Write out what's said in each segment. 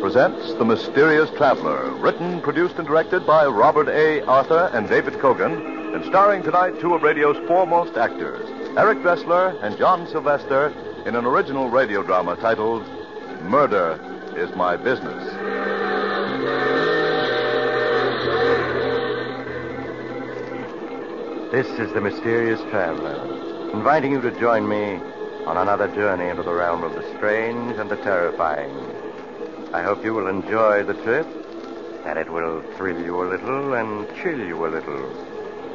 Presents The Mysterious Traveler, written, produced, and directed by Robert A. Arthur and David Kogan, and starring tonight two of radio's foremost actors, Eric Dressler and John Sylvester, in an original radio drama titled Murder is My Business. This is the mysterious traveler, inviting you to join me on another journey into the realm of the strange and the terrifying. I hope you will enjoy the trip, that it will thrill you a little and chill you a little.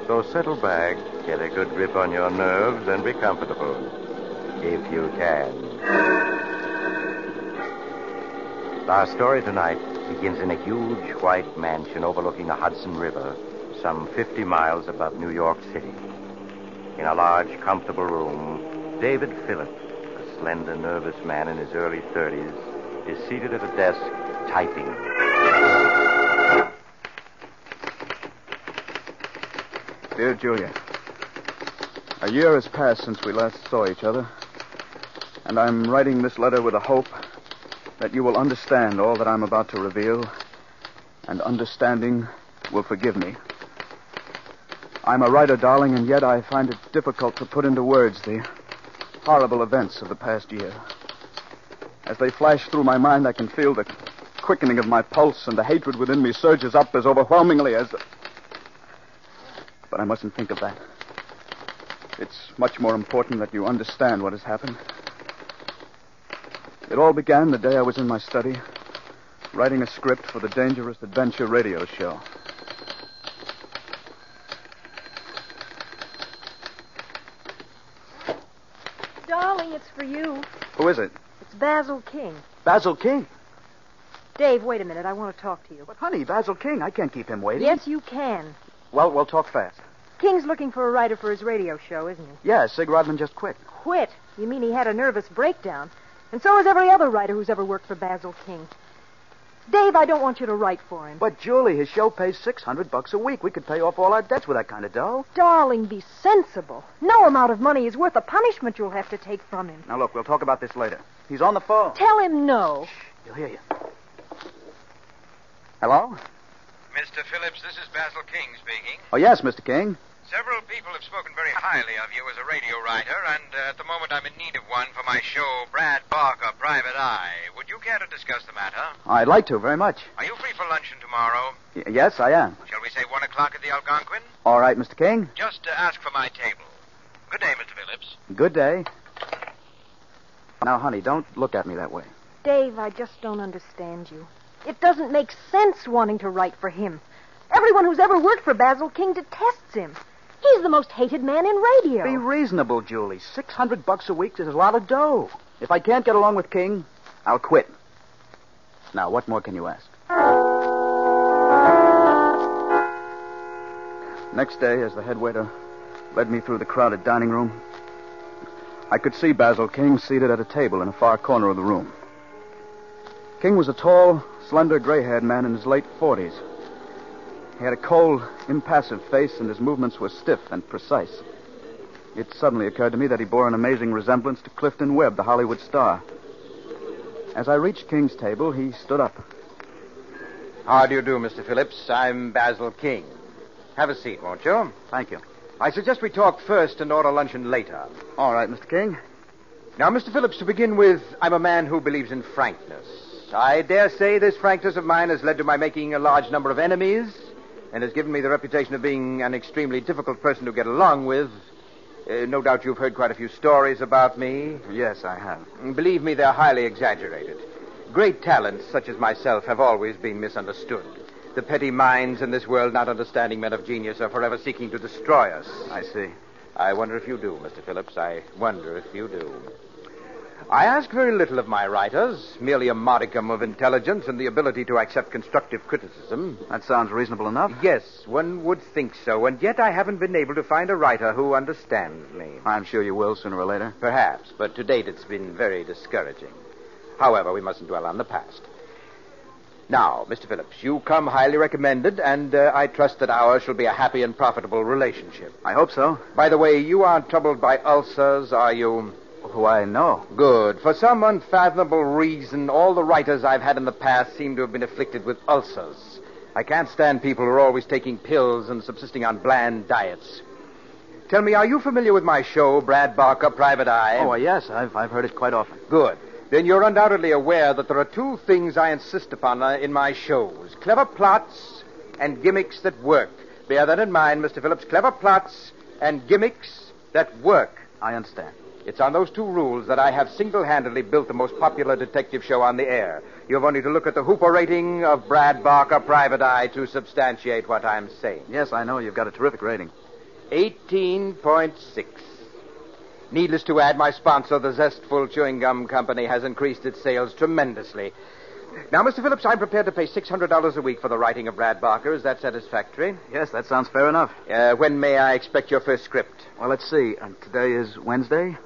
So settle back, get a good grip on your nerves, and be comfortable, if you can. Our story tonight begins in a huge white mansion overlooking the Hudson River, some 50 miles above New York City. In a large, comfortable room, David Phillips, a slender, nervous man in his early 30s, is seated at a desk typing. Dear Julia, a year has passed since we last saw each other, and I'm writing this letter with a hope that you will understand all that I'm about to reveal, and understanding will forgive me. I'm a writer, darling, and yet I find it difficult to put into words the horrible events of the past year. As they flash through my mind, I can feel the quickening of my pulse, and the hatred within me surges up as overwhelmingly as the. But I mustn't think of that. It's much more important that you understand what has happened. It all began the day I was in my study, writing a script for the Dangerous Adventure radio show. Darling, it's for you. Who is it? It's Basil King. Basil King. Dave, wait a minute. I want to talk to you. But, honey, Basil King. I can't keep him waiting. Yes, you can. Well, we'll talk fast. King's looking for a writer for his radio show, isn't he? Yeah, Sig Rodman just quit. Quit. You mean he had a nervous breakdown? And so has every other writer who's ever worked for Basil King. Dave, I don't want you to write for him. But, Julie, his show pays 600 bucks a week. We could pay off all our debts with that kind of dough. Darling, be sensible. No amount of money is worth the punishment you'll have to take from him. Now, look, we'll talk about this later. He's on the phone. Tell him no. He'll hear you. Hello? Mr. Phillips, this is Basil King speaking. Oh, yes, Mr. King. Several people have spoken very highly of you as a radio writer, and uh, at the moment I'm in need of one for my show, Brad Barker, Private Eye. Would you care to discuss the matter? I'd like to, very much. Are you free for luncheon tomorrow? Y- yes, I am. Shall we say one o'clock at the Algonquin? All right, Mr. King. Just uh, ask for my table. Good day, Mr. Phillips. Good day. Now, honey, don't look at me that way. Dave, I just don't understand you. It doesn't make sense wanting to write for him. Everyone who's ever worked for Basil King detests him. He's the most hated man in radio. Be reasonable, Julie. 600 bucks a week is a lot of dough. If I can't get along with King, I'll quit. Now, what more can you ask? Next day, as the head waiter led me through the crowded dining room, I could see Basil King seated at a table in a far corner of the room. King was a tall, slender, gray haired man in his late 40s. He had a cold, impassive face, and his movements were stiff and precise. It suddenly occurred to me that he bore an amazing resemblance to Clifton Webb, the Hollywood star. As I reached King's table, he stood up. How do you do, Mr. Phillips? I'm Basil King. Have a seat, won't you? Thank you. I suggest we talk first and order luncheon later. All right, Mr. King. Now, Mr. Phillips, to begin with, I'm a man who believes in frankness. I dare say this frankness of mine has led to my making a large number of enemies, and has given me the reputation of being an extremely difficult person to get along with. Uh, no doubt you've heard quite a few stories about me. Yes, I have. Believe me, they're highly exaggerated. Great talents, such as myself, have always been misunderstood. The petty minds in this world, not understanding men of genius, are forever seeking to destroy us. I see. I wonder if you do, Mr. Phillips. I wonder if you do. I ask very little of my writers, merely a modicum of intelligence and the ability to accept constructive criticism. That sounds reasonable enough. Yes, one would think so, and yet I haven't been able to find a writer who understands me. I'm sure you will sooner or later. Perhaps, but to date it's been very discouraging. However, we mustn't dwell on the past. Now, Mr. Phillips, you come highly recommended, and uh, I trust that ours shall be a happy and profitable relationship. I hope so. By the way, you aren't troubled by ulcers, are you? Why, no. Good. For some unfathomable reason, all the writers I've had in the past seem to have been afflicted with ulcers. I can't stand people who are always taking pills and subsisting on bland diets. Tell me, are you familiar with my show, Brad Barker, Private Eye? Oh, yes, I've, I've heard it quite often. Good. Then you're undoubtedly aware that there are two things I insist upon uh, in my shows clever plots and gimmicks that work. Bear that in mind, Mr. Phillips. Clever plots and gimmicks that work. I understand. It's on those two rules that I have single handedly built the most popular detective show on the air. You have only to look at the Hooper rating of Brad Barker Private Eye to substantiate what I'm saying. Yes, I know you've got a terrific rating. 18.6. Needless to add, my sponsor, the Zestful Chewing Gum Company, has increased its sales tremendously. Now, Mr. Phillips, I'm prepared to pay $600 a week for the writing of Brad Barker. Is that satisfactory? Yes, that sounds fair enough. Uh, when may I expect your first script? Well, let's see. Uh, today is Wednesday.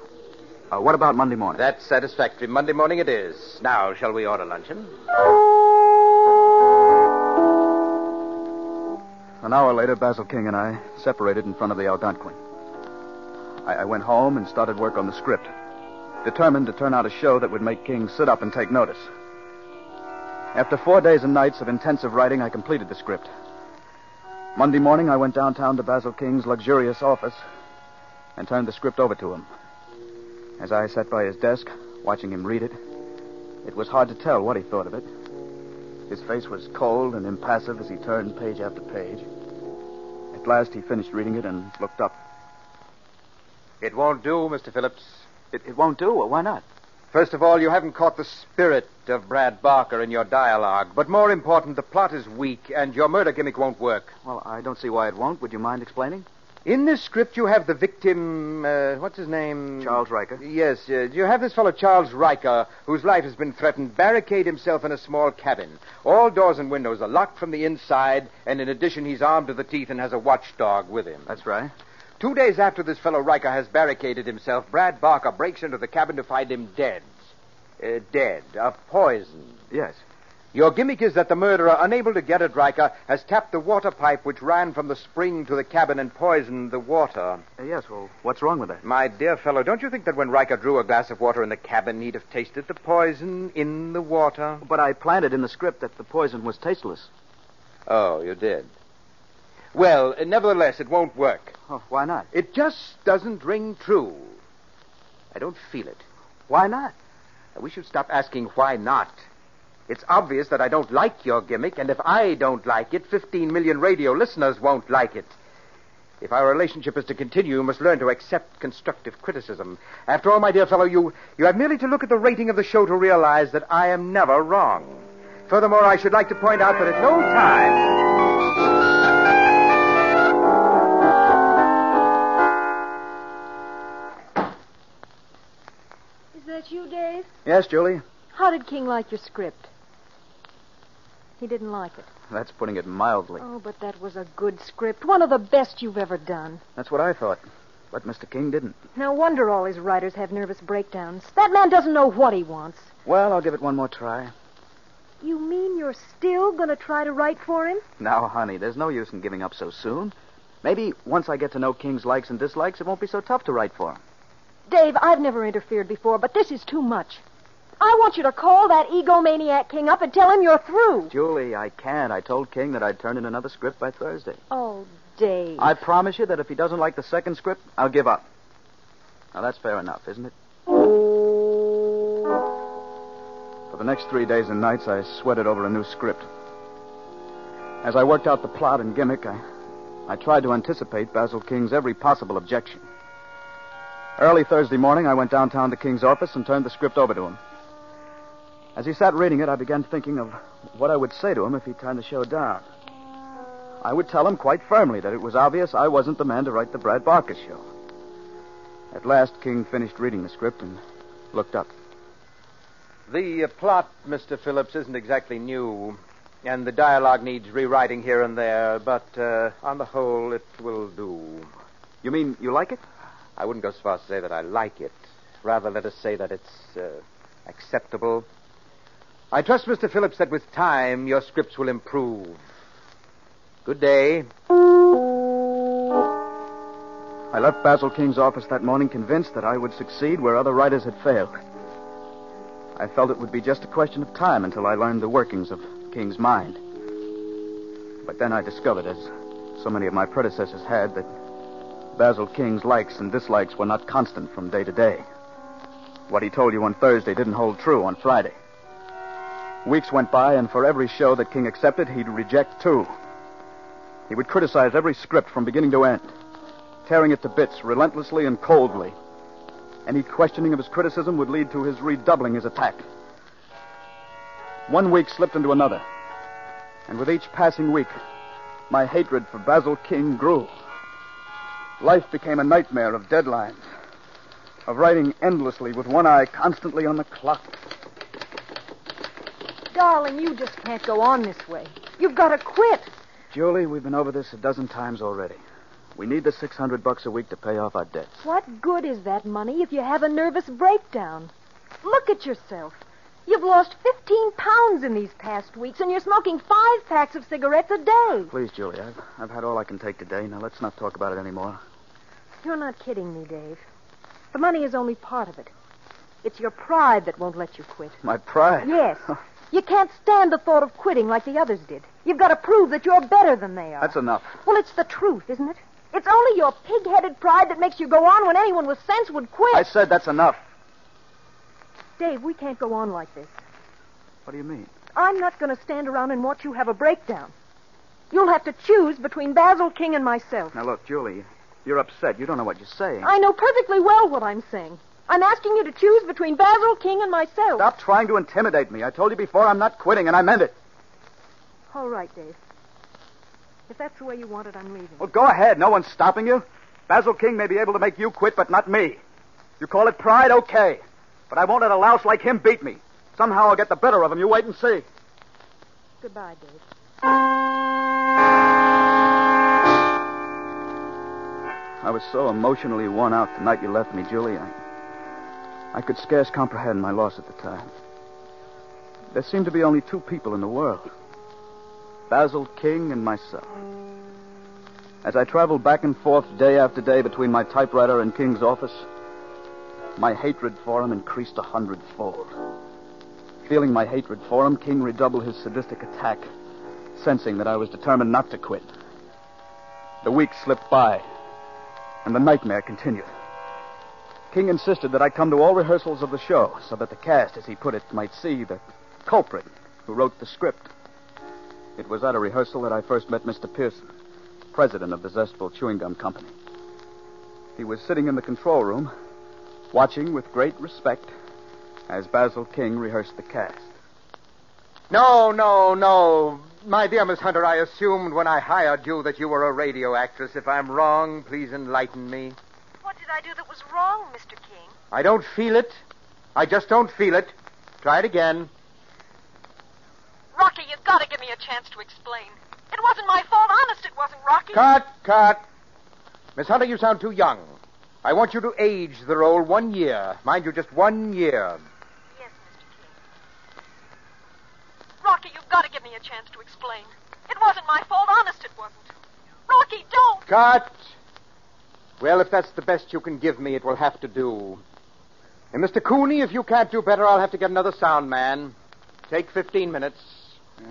Uh, what about Monday morning? That's satisfactory. Monday morning it is. Now, shall we order luncheon? An hour later, Basil King and I separated in front of the Algonquin. I, I went home and started work on the script, determined to turn out a show that would make King sit up and take notice. After four days and nights of intensive writing, I completed the script. Monday morning, I went downtown to Basil King's luxurious office and turned the script over to him. As I sat by his desk, watching him read it, it was hard to tell what he thought of it. His face was cold and impassive as he turned page after page. At last, he finished reading it and looked up. It won't do, Mr. Phillips. It, it won't do. Why not? First of all, you haven't caught the spirit of Brad Barker in your dialogue. But more important, the plot is weak, and your murder gimmick won't work. Well, I don't see why it won't. Would you mind explaining? In this script, you have the victim. Uh, what's his name? Charles Riker. Yes, uh, you have this fellow, Charles Riker, whose life has been threatened, barricade himself in a small cabin. All doors and windows are locked from the inside, and in addition, he's armed to the teeth and has a watchdog with him. That's right. Two days after this fellow Riker has barricaded himself, Brad Barker breaks into the cabin to find him dead. Uh, dead. Of poison. Yes. Your gimmick is that the murderer, unable to get at Riker, has tapped the water pipe which ran from the spring to the cabin and poisoned the water. Uh, yes, well, what's wrong with that? My dear fellow, don't you think that when Riker drew a glass of water in the cabin, he'd have tasted the poison in the water? But I planted in the script that the poison was tasteless. Oh, you did. Well, uh, nevertheless, it won't work. Oh, why not? It just doesn't ring true. I don't feel it. Why not? We should stop asking why not. It's obvious that I don't like your gimmick, and if I don't like it, 15 million radio listeners won't like it. If our relationship is to continue, you must learn to accept constructive criticism. After all, my dear fellow, you, you have merely to look at the rating of the show to realize that I am never wrong. Furthermore, I should like to point out that at no time. You, Dave? Yes, Julie. How did King like your script? He didn't like it. That's putting it mildly. Oh, but that was a good script. One of the best you've ever done. That's what I thought. But Mr. King didn't. No wonder all his writers have nervous breakdowns. That man doesn't know what he wants. Well, I'll give it one more try. You mean you're still going to try to write for him? Now, honey, there's no use in giving up so soon. Maybe once I get to know King's likes and dislikes, it won't be so tough to write for him. Dave, I've never interfered before, but this is too much. I want you to call that egomaniac King up and tell him you're through. Julie, I can't. I told King that I'd turn in another script by Thursday. Oh, Dave. I promise you that if he doesn't like the second script, I'll give up. Now, that's fair enough, isn't it? For the next three days and nights, I sweated over a new script. As I worked out the plot and gimmick, I, I tried to anticipate Basil King's every possible objection. Early Thursday morning, I went downtown to King's office and turned the script over to him. As he sat reading it, I began thinking of what I would say to him if he turned the show down. I would tell him quite firmly that it was obvious I wasn't the man to write the Brad Barker show. At last, King finished reading the script and looked up. The uh, plot, Mr. Phillips, isn't exactly new, and the dialogue needs rewriting here and there, but uh, on the whole, it will do. You mean you like it? I wouldn't go so far as to say that I like it. Rather, let us say that it's uh, acceptable. I trust, Mr. Phillips, that with time your scripts will improve. Good day. I left Basil King's office that morning convinced that I would succeed where other writers had failed. I felt it would be just a question of time until I learned the workings of King's mind. But then I discovered, as so many of my predecessors had, that Basil King's likes and dislikes were not constant from day to day. What he told you on Thursday didn't hold true on Friday. Weeks went by, and for every show that King accepted, he'd reject two. He would criticize every script from beginning to end, tearing it to bits relentlessly and coldly. Any questioning of his criticism would lead to his redoubling his attack. One week slipped into another, and with each passing week, my hatred for Basil King grew. Life became a nightmare of deadlines, of writing endlessly with one eye constantly on the clock. Darling, you just can't go on this way. You've got to quit. Julie, we've been over this a dozen times already. We need the 600 bucks a week to pay off our debts. What good is that money if you have a nervous breakdown? Look at yourself. You've lost 15 pounds in these past weeks, and you're smoking five packs of cigarettes a day. Please, Julie, I've, I've had all I can take today. Now, let's not talk about it anymore. You're not kidding me, Dave. The money is only part of it. It's your pride that won't let you quit. My pride? Yes. You can't stand the thought of quitting like the others did. You've got to prove that you're better than they are. That's enough. Well, it's the truth, isn't it? It's only your pig-headed pride that makes you go on when anyone with sense would quit. I said that's enough. Dave, we can't go on like this. What do you mean? I'm not going to stand around and watch you have a breakdown. You'll have to choose between Basil King and myself. Now, look, Julie, you're upset. You don't know what you're saying. I know perfectly well what I'm saying. I'm asking you to choose between Basil King and myself. Stop trying to intimidate me. I told you before I'm not quitting, and I meant it. All right, Dave. If that's the way you want it, I'm leaving. Well, go ahead. No one's stopping you. Basil King may be able to make you quit, but not me. You call it pride, okay. But I won't let a louse like him beat me. Somehow I'll get the better of him. You wait and see. Goodbye, Dave. I was so emotionally worn out the night you left me, Julie. I, I could scarce comprehend my loss at the time. There seemed to be only two people in the world Basil King and myself. As I traveled back and forth day after day between my typewriter and King's office, my hatred for him increased a hundredfold. Feeling my hatred for him, King redoubled his sadistic attack, sensing that I was determined not to quit. The weeks slipped by, and the nightmare continued. King insisted that I come to all rehearsals of the show so that the cast, as he put it, might see the culprit who wrote the script. It was at a rehearsal that I first met Mr. Pearson, president of the Zestful Chewing Gum Company. He was sitting in the control room, watching with great respect as Basil King rehearsed the cast. No, no, no. My dear Miss Hunter, I assumed when I hired you that you were a radio actress. If I'm wrong, please enlighten me. What did I do that was wrong, Mr. King? I don't feel it. I just don't feel it. Try it again. Rocky, you've got to give me a chance to explain. It wasn't my fault. Honest, it wasn't, Rocky. Cut, cut. Miss Hunter, you sound too young. I want you to age the role one year. Mind you, just one year. Yes, Mr. King. Rocky, you've got to give me a chance to explain. It wasn't my fault. Honest, it wasn't. Rocky, don't. Cut. Well, if that's the best you can give me, it will have to do. And Mr. Cooney, if you can't do better, I'll have to get another sound man. Take 15 minutes.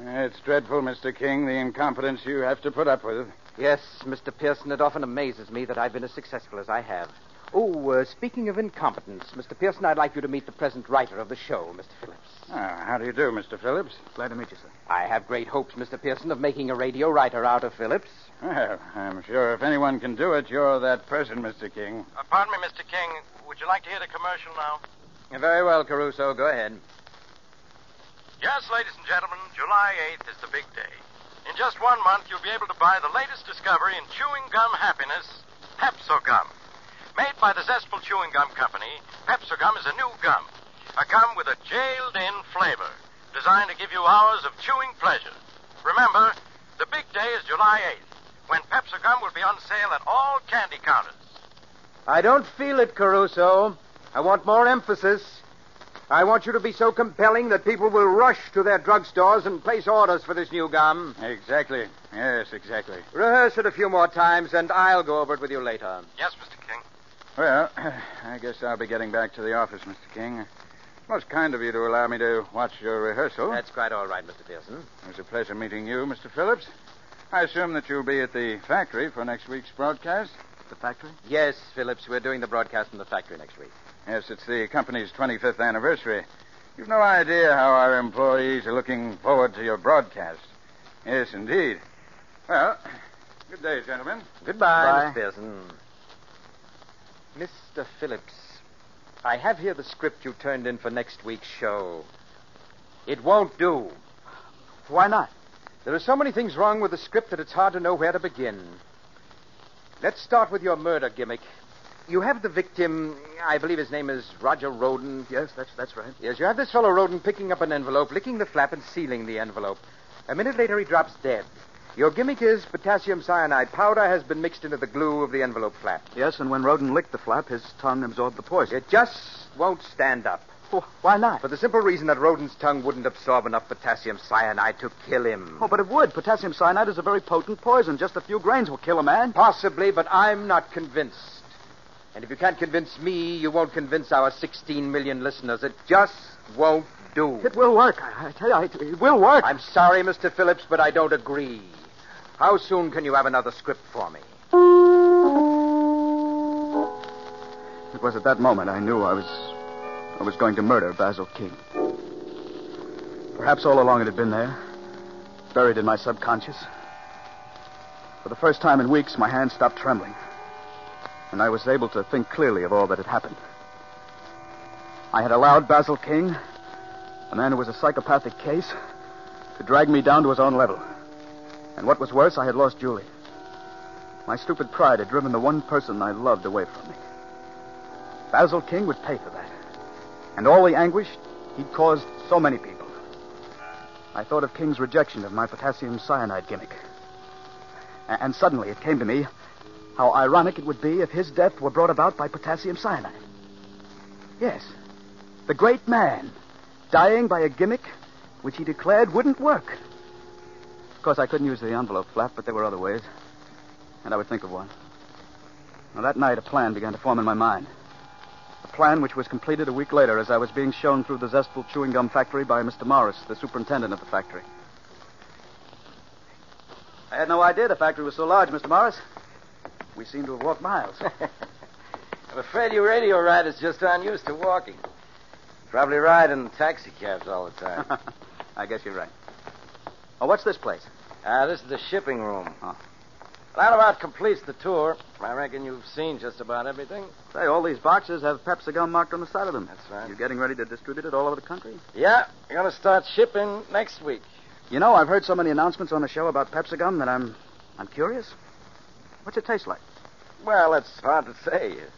It's dreadful, Mr. King, the incompetence you have to put up with. Yes, Mr. Pearson, it often amazes me that I've been as successful as I have. Oh, uh, speaking of incompetence, Mr. Pearson, I'd like you to meet the present writer of the show, Mr. Phillips. Ah, how do you do, Mr. Phillips? Glad to meet you, sir. I have great hopes, Mr. Pearson, of making a radio writer out of Phillips. Well, I'm sure if anyone can do it, you're that person, Mr. King. Uh, pardon me, Mr. King. Would you like to hear the commercial now? Very well, Caruso. Go ahead. Yes, ladies and gentlemen, July 8th is the big day. In just one month, you'll be able to buy the latest discovery in chewing gum happiness, Pepso Gum. Made by the Zestful Chewing Gum Company, Pepso Gum is a new gum. A gum with a jailed-in flavor, designed to give you hours of chewing pleasure. Remember, the big day is July 8th, when Pepso Gum will be on sale at all candy counters. I don't feel it, Caruso. I want more emphasis. I want you to be so compelling that people will rush to their drugstores and place orders for this new gum. Exactly. Yes, exactly. Rehearse it a few more times, and I'll go over it with you later. Yes, Mr. King. Well, I guess I'll be getting back to the office, Mr. King. Most kind of you to allow me to watch your rehearsal. That's quite all right, Mr. Pearson. It was a pleasure meeting you, Mr. Phillips. I assume that you'll be at the factory for next week's broadcast. The factory? Yes, Phillips, we're doing the broadcast from the factory next week. Yes, it's the company's 25th anniversary. You've no idea how our employees are looking forward to your broadcast. Yes, indeed. Well, good day, gentlemen. Goodbye, Bye. Miss Pearson. Mr. Phillips, I have here the script you turned in for next week's show. It won't do. Why not? There are so many things wrong with the script that it's hard to know where to begin. Let's start with your murder gimmick. You have the victim, I believe his name is Roger Roden. Yes, that's that's right. Yes, you have this fellow Roden picking up an envelope, licking the flap, and sealing the envelope. A minute later, he drops dead. Your gimmick is potassium cyanide powder has been mixed into the glue of the envelope flap. Yes, and when Roden licked the flap, his tongue absorbed the poison. It just won't stand up. Wh- Why not? For the simple reason that Roden's tongue wouldn't absorb enough potassium cyanide to kill him. Oh, but it would. Potassium cyanide is a very potent poison. Just a few grains will kill a man. Possibly, but I'm not convinced. And if you can't convince me, you won't convince our 16 million listeners. It just won't do. It will work. I, I tell you, it, it will work. I'm sorry, Mr. Phillips, but I don't agree. How soon can you have another script for me? It was at that moment I knew I was I was going to murder Basil King. Perhaps all along it had been there, buried in my subconscious. For the first time in weeks, my hands stopped trembling, and I was able to think clearly of all that had happened. I had allowed Basil King, a man who was a psychopathic case, to drag me down to his own level. And what was worse, I had lost Julie. My stupid pride had driven the one person I loved away from me. Basil King would pay for that. And all the anguish he'd caused so many people. I thought of King's rejection of my potassium cyanide gimmick. And suddenly it came to me how ironic it would be if his death were brought about by potassium cyanide. Yes, the great man dying by a gimmick which he declared wouldn't work. Of course, I couldn't use the envelope flap, but there were other ways. And I would think of one. Now, that night, a plan began to form in my mind. A plan which was completed a week later as I was being shown through the Zestful Chewing Gum Factory by Mr. Morris, the superintendent of the factory. I had no idea the factory was so large, Mr. Morris. We seem to have walked miles. I'm afraid you radio riders just aren't used to walking. Probably ride in taxi cabs all the time. I guess you're right. Oh, what's this place? Ah, this is the shipping room. Oh. That about completes the tour. I reckon you've seen just about everything. Say, all these boxes have Pepsi gum marked on the side of them. That's right. You're getting ready to distribute it all over the country? Yeah, you're going to start shipping next week. You know, I've heard so many announcements on the show about Pepsi gum that I'm, I'm curious. What's it taste like? Well, it's hard to say. It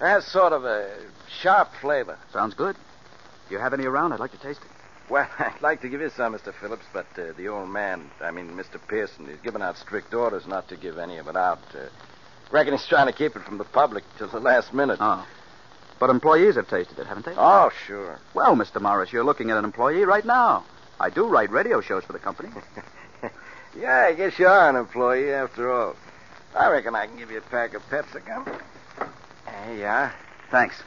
has sort of a sharp flavor. Sounds good. Do you have any around? I'd like to taste it. Well, I'd like to give you some, Mr. Phillips, but uh, the old man, I mean, Mr. Pearson, he's given out strict orders not to give any of it out. Uh, reckon he's trying to keep it from the public till the last minute. Oh. But employees have tasted it, haven't they? Oh, sure. Well, Mr. Morris, you're looking at an employee right now. I do write radio shows for the company. Yeah, I guess you are an employee after all. I reckon I can give you a pack of Pepsi gum. There you are. Thanks.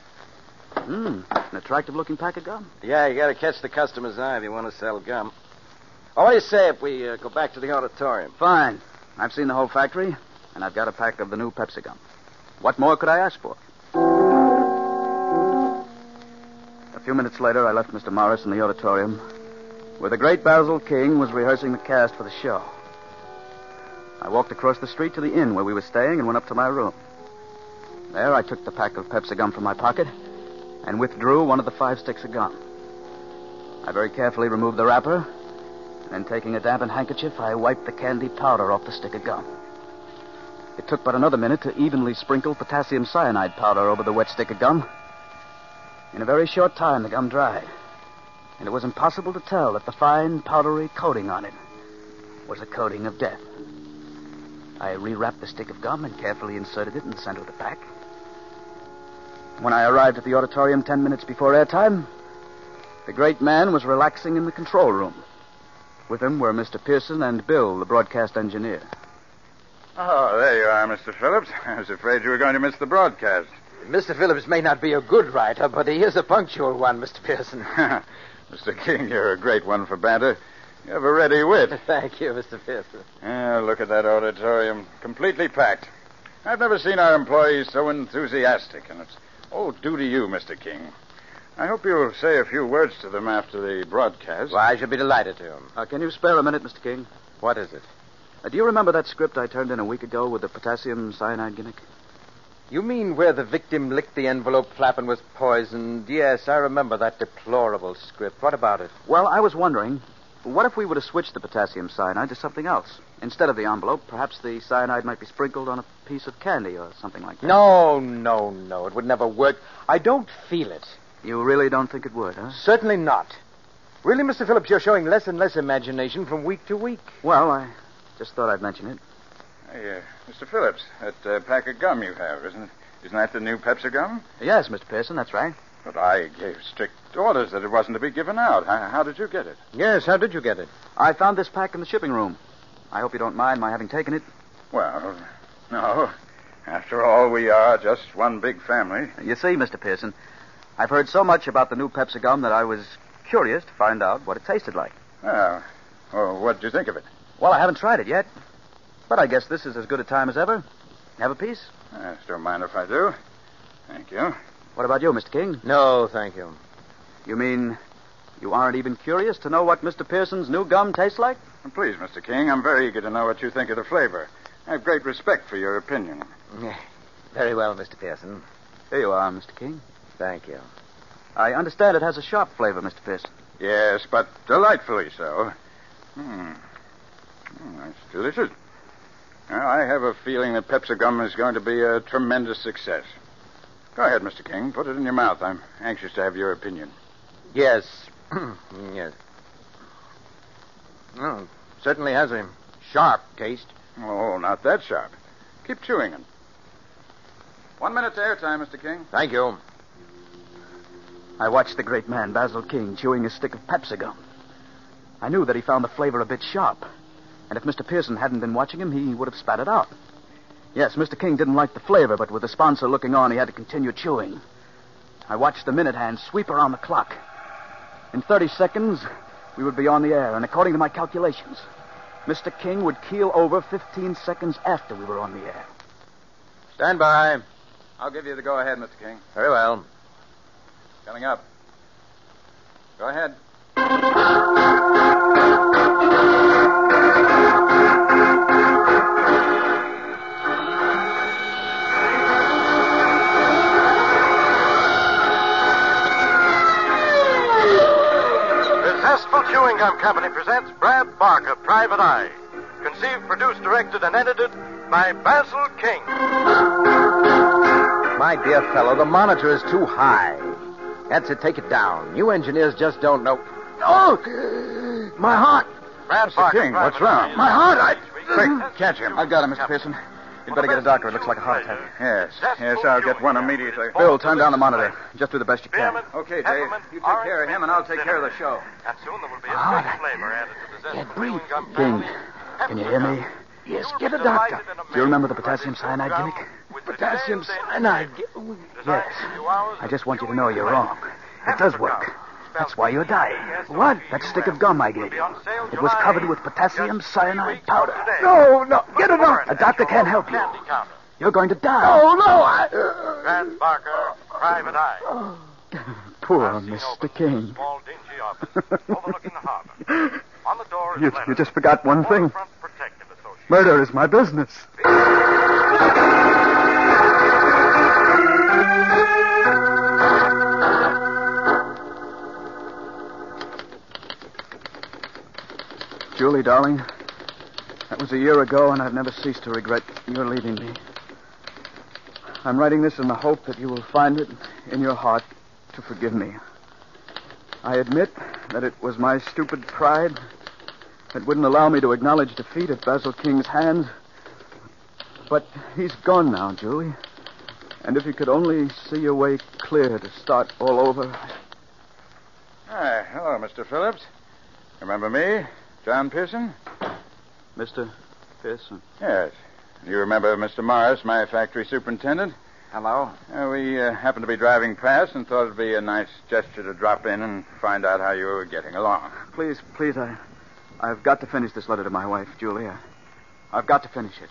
Hmm. An attractive looking pack of gum. Yeah, you got to catch the customer's eye if you want to sell gum. Oh, what do you say if we uh, go back to the auditorium? Fine. I've seen the whole factory, and I've got a pack of the new Pepsi gum. What more could I ask for? A few minutes later, I left Mr. Morris in the auditorium, where the great Basil King was rehearsing the cast for the show. I walked across the street to the inn where we were staying and went up to my room. There, I took the pack of Pepsi gum from my pocket and withdrew one of the five sticks of gum. I very carefully removed the wrapper, and then taking a dampened handkerchief, I wiped the candy powder off the stick of gum. It took but another minute to evenly sprinkle potassium cyanide powder over the wet stick of gum. In a very short time, the gum dried, and it was impossible to tell that the fine, powdery coating on it was a coating of death. I rewrapped the stick of gum and carefully inserted it in the center of the pack. When I arrived at the auditorium ten minutes before airtime, the great man was relaxing in the control room. With him were Mr. Pearson and Bill, the broadcast engineer. Oh, there you are, Mr. Phillips. I was afraid you were going to miss the broadcast. Mr. Phillips may not be a good writer, but he is a punctual one, Mr. Pearson. Mr. King, you're a great one for banter. You have a ready wit. Thank you, Mr. Pearson. Yeah, look at that auditorium. Completely packed. I've never seen our employees so enthusiastic, and it's all due to you, Mr. King. I hope you'll say a few words to them after the broadcast. Well, I should be delighted to. Uh, can you spare a minute, Mr. King? What is it? Uh, do you remember that script I turned in a week ago with the potassium cyanide gimmick? You mean where the victim licked the envelope flap and was poisoned? Yes, I remember that deplorable script. What about it? Well, I was wondering, what if we were to switch the potassium cyanide to something else? Instead of the envelope, perhaps the cyanide might be sprinkled on a piece of candy or something like that. No, no, no. It would never work. I don't feel it. You really don't think it would, huh? Certainly not. Really, Mr. Phillips, you're showing less and less imagination from week to week. Well, I just thought I'd mention it. Hey, uh, Mr. Phillips, that uh, pack of gum you have, isn't it? Isn't that the new Pepsi gum? Yes, Mr. Pearson, that's right. But I gave strict orders that it wasn't to be given out. How, how did you get it? Yes, how did you get it? I found this pack in the shipping room. I hope you don't mind my having taken it. Well, no. After all, we are just one big family. You see, Mr. Pearson, I've heard so much about the new Pepsi gum that I was curious to find out what it tasted like. Oh, well, what did you think of it? Well, I haven't tried it yet, but I guess this is as good a time as ever. Have a piece? I don't mind if I do. Thank you. What about you, Mr. King? No, thank you. You mean you aren't even curious to know what Mr. Pearson's new gum tastes like? Please, Mr. King, I'm very eager to know what you think of the flavor. I have great respect for your opinion. Very well, Mr. Pearson. Here you are, Mr. King. Thank you. I understand it has a sharp flavor, Mr. Pearson. Yes, but delightfully so. Hmm. Hmm, that's delicious. Well, I have a feeling that Pepsi gum is going to be a tremendous success. Go ahead, Mr. King. Put it in your mouth. I'm anxious to have your opinion. Yes. yes. Oh, certainly has a sharp taste. Oh, not that sharp. Keep chewing it. One minute to airtime, Mr. King. Thank you. I watched the great man, Basil King, chewing a stick of Pepsi gum. I knew that he found the flavor a bit sharp. And if Mr. Pearson hadn't been watching him, he would have spat it out. Yes, Mr. King didn't like the flavor, but with the sponsor looking on, he had to continue chewing. I watched the minute hand sweep around the clock. In 30 seconds, we would be on the air, and according to my calculations, Mr. King would keel over 15 seconds after we were on the air. Stand by. I'll give you the go ahead, Mr. King. Very well. Coming up. Go ahead. Zestful Chewing Gum Company presents Brad Barker, Private Eye. Conceived, produced, directed, and edited by Basil King. My dear fellow, the monitor is too high. That's it. Take it down. You engineers just don't know. Oh, my heart. Brad Mr. Barker, King, what's wrong? My heart, I- Quick, catch him. I've got him, Mr. Pearson. You'd better get a doctor. It looks like a heart attack. Yes, yes, I'll get one immediately. Bill, turn down the monitor. Just do the best you can. Okay, Dave. You take care of him, and I'll take care of the show. And soon there will be a Ah, sweet flavor added to the Zestful breathe. Chewing King, can you hear me? Yes, get a doctor. Do you remember the potassium cyanide gimmick? with Potassium cyanide. designed Yes. to give you hours I just want you to know you're wrong. It does work. That's why you're dying. What? That stick of gum I gave you. It was covered with potassium cyanide powder. No, no. Get it off. A doctor can't help you. You're going to die. Oh, no. I... Uh, Brad Barker, Private Eye. Poor last seen Mr. open King. small, dingy office overlooking the harbor. On the door is You, you just forgot one thing. Waterfront Protective Association. Murder is my business. Julie, darling, that was a year ago, and I've never ceased to regret your leaving me. I'm writing this in the hope that you will find it in your heart to forgive me. I admit that it was my stupid pride that wouldn't allow me to acknowledge defeat at Basil King's hands. But he's gone now, Julie. And if you could only see your way clear to start all over. Hi, hello, Mr. Phillips. Remember me, John Pearson? Mr. Pearson. Yes. You remember Mr. Morris, my factory superintendent? Hello? Uh, we uh, happened to be driving past and thought it'd be a nice gesture to drop in and find out how you were getting along. Please, please, I, I've got to finish this letter to my wife, Julia. I've got to finish it.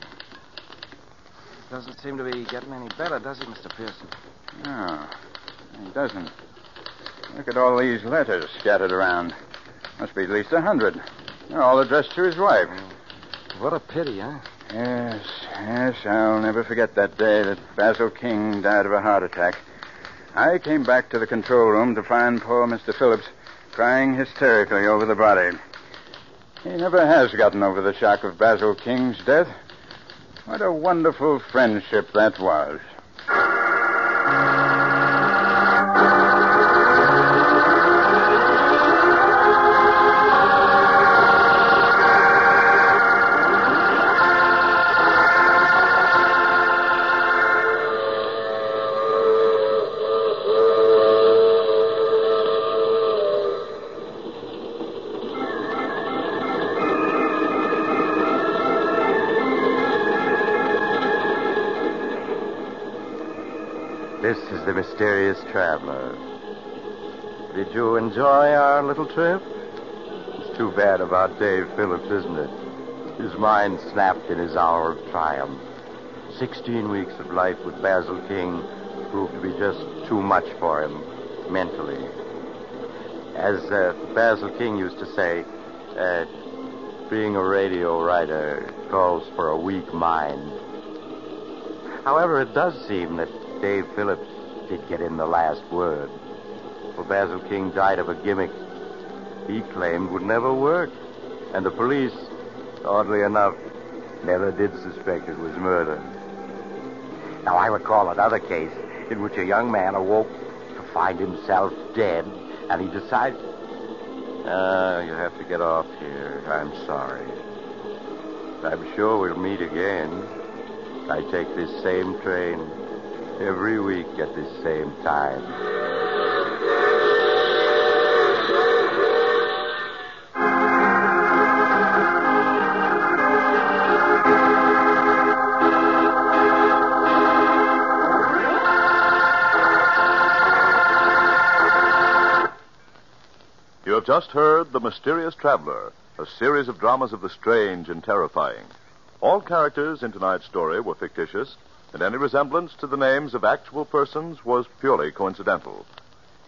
Doesn't seem to be getting any better, does it, Mr. Pearson? No, he doesn't. Look at all these letters scattered around. Must be at least a hundred. All addressed to his wife. What a pity, huh? Yes, yes, I'll never forget that day that Basil King died of a heart attack. I came back to the control room to find poor Mr. Phillips crying hysterically over the body. He never has gotten over the shock of Basil King's death. What a wonderful friendship that was. The mysterious traveler. Did you enjoy our little trip? It's too bad about Dave Phillips, isn't it? His mind snapped in his hour of triumph. Sixteen weeks of life with Basil King proved to be just too much for him mentally. As uh, Basil King used to say, uh, being a radio writer calls for a weak mind. However, it does seem that Dave Phillips did get in the last word. For Basil King died of a gimmick he claimed would never work. And the police, oddly enough, never did suspect it was murder. Now, I recall another case in which a young man awoke to find himself dead, and he decided. Ah, you have to get off here. I'm sorry. I'm sure we'll meet again. I take this same train every week at this same time. You have just heard The Mysterious Traveler, a series of dramas of the strange and terrifying. All characters in tonight's story were fictitious, and any resemblance to the names of actual persons was purely coincidental.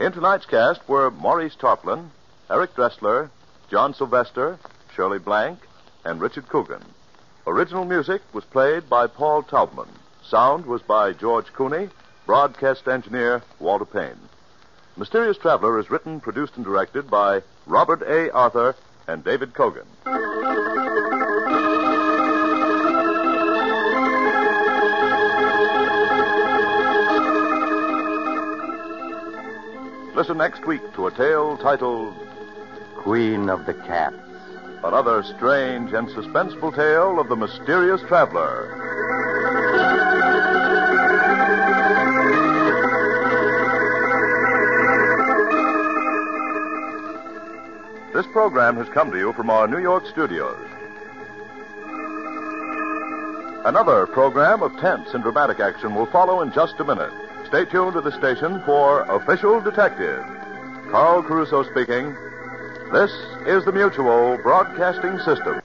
In tonight's cast were Maurice Tarplin, Eric Dressler, John Sylvester, Shirley Blank, and Richard Coogan. Original music was played by Paul Taubman. Sound was by George Cooney. Broadcast engineer Walter Payne. Mysterious Traveler is written, produced, and directed by Robert A. Arthur and David Kogan. Listen next week to a tale titled Queen of the Cats. Another Strange and Suspenseful Tale of the Mysterious Traveler. This program has come to you from our New York studios. Another program of tense and dramatic action will follow in just a minute. Stay tuned to the station for Official Detective. Carl Caruso speaking. This is the Mutual Broadcasting System.